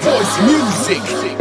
Voice music.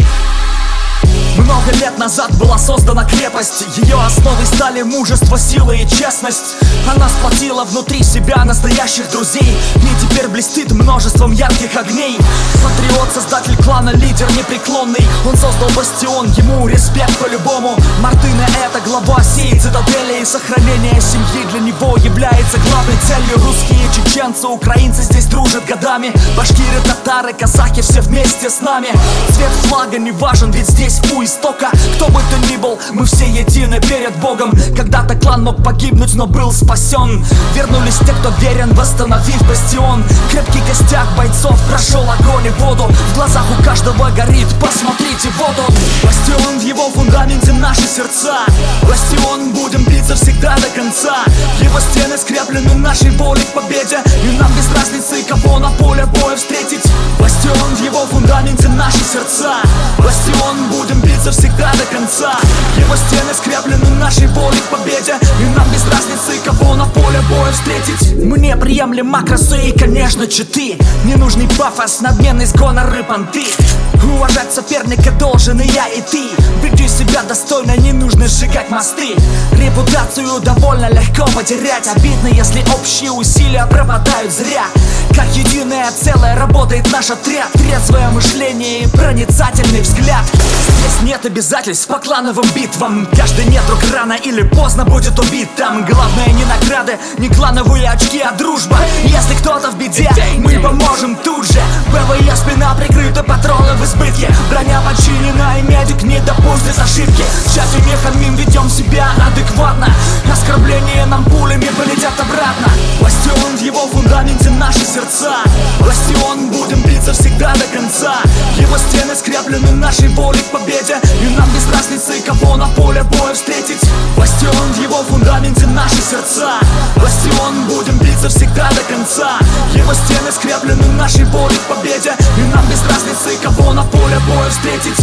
Много лет назад была создана крепость. Ее основой стали мужество, сила и честность. Она сплотила внутри себя настоящих друзей. И теперь блестит множеством ярких огней. Патриот, создатель клана, лидер непреклонный. Он создал бастион, ему респект по-любому. Мартына это глава сей цитадели. И сохранение семьи для него является главной целью. Русские, чеченцы, украинцы здесь дружат годами. Башкиры, татары, казахи все вместе с нами. Цвет флага не важен, ведь здесь у истока. Кто бы ты ни был, мы все едины перед Богом. Когда-то клан мог погибнуть, но был спасен. Вернулись те, кто верен, восстановив бастион. Крепкий костяк бойцов прошел огонь и воду. В глазах у каждого горит, посмотрите вот он. Бастион в его фундаменте наши сердца. Бастион будем биться всегда до конца скреплены нашей волей к победе. И нам без разницы, кого на поле боя встретить. Бастион в его фундаменте наши сердца. Бастион будем биться всегда до конца. Его стены скреплены нашей волей к победе боя встретить. Мне приемлема красы и, конечно, читы. Ненужный пафос, надменность, гоноры, понты Уважать соперника должен и я, и ты. Веди себя достойно, не нужно сжигать мосты. Репутацию довольно легко потерять. Обидно, если общие усилия пропадают зря. Как единое целое работает наш отряд. Трезвое мышление и проницательный взгляд Нет обязательств по клановым битвам. Каждый недруг рано или поздно будет убит Там главное не награды, не клановые очки, а дружба. Если кто-то в беде, мы поможем тут же. PvE спина прикрыта, патроны в избытке. Броня починена и медик не допустит ошибки. Счастью не хамим, ведем себя адекватно. Оскорбления нам пулями полетят обратно. Бастион в его фундаменте наши сердца. Бастион будем биться всегда до конца стены скреплены нашей волей к победе. И нам без разницы, кого на поле боя встретить. Бастион в его фундаменте наши сердца. Бастион будем биться всегда до конца. Его стены скреплены нашей волей к победе. И нам без разницы, кого на поле боя встретить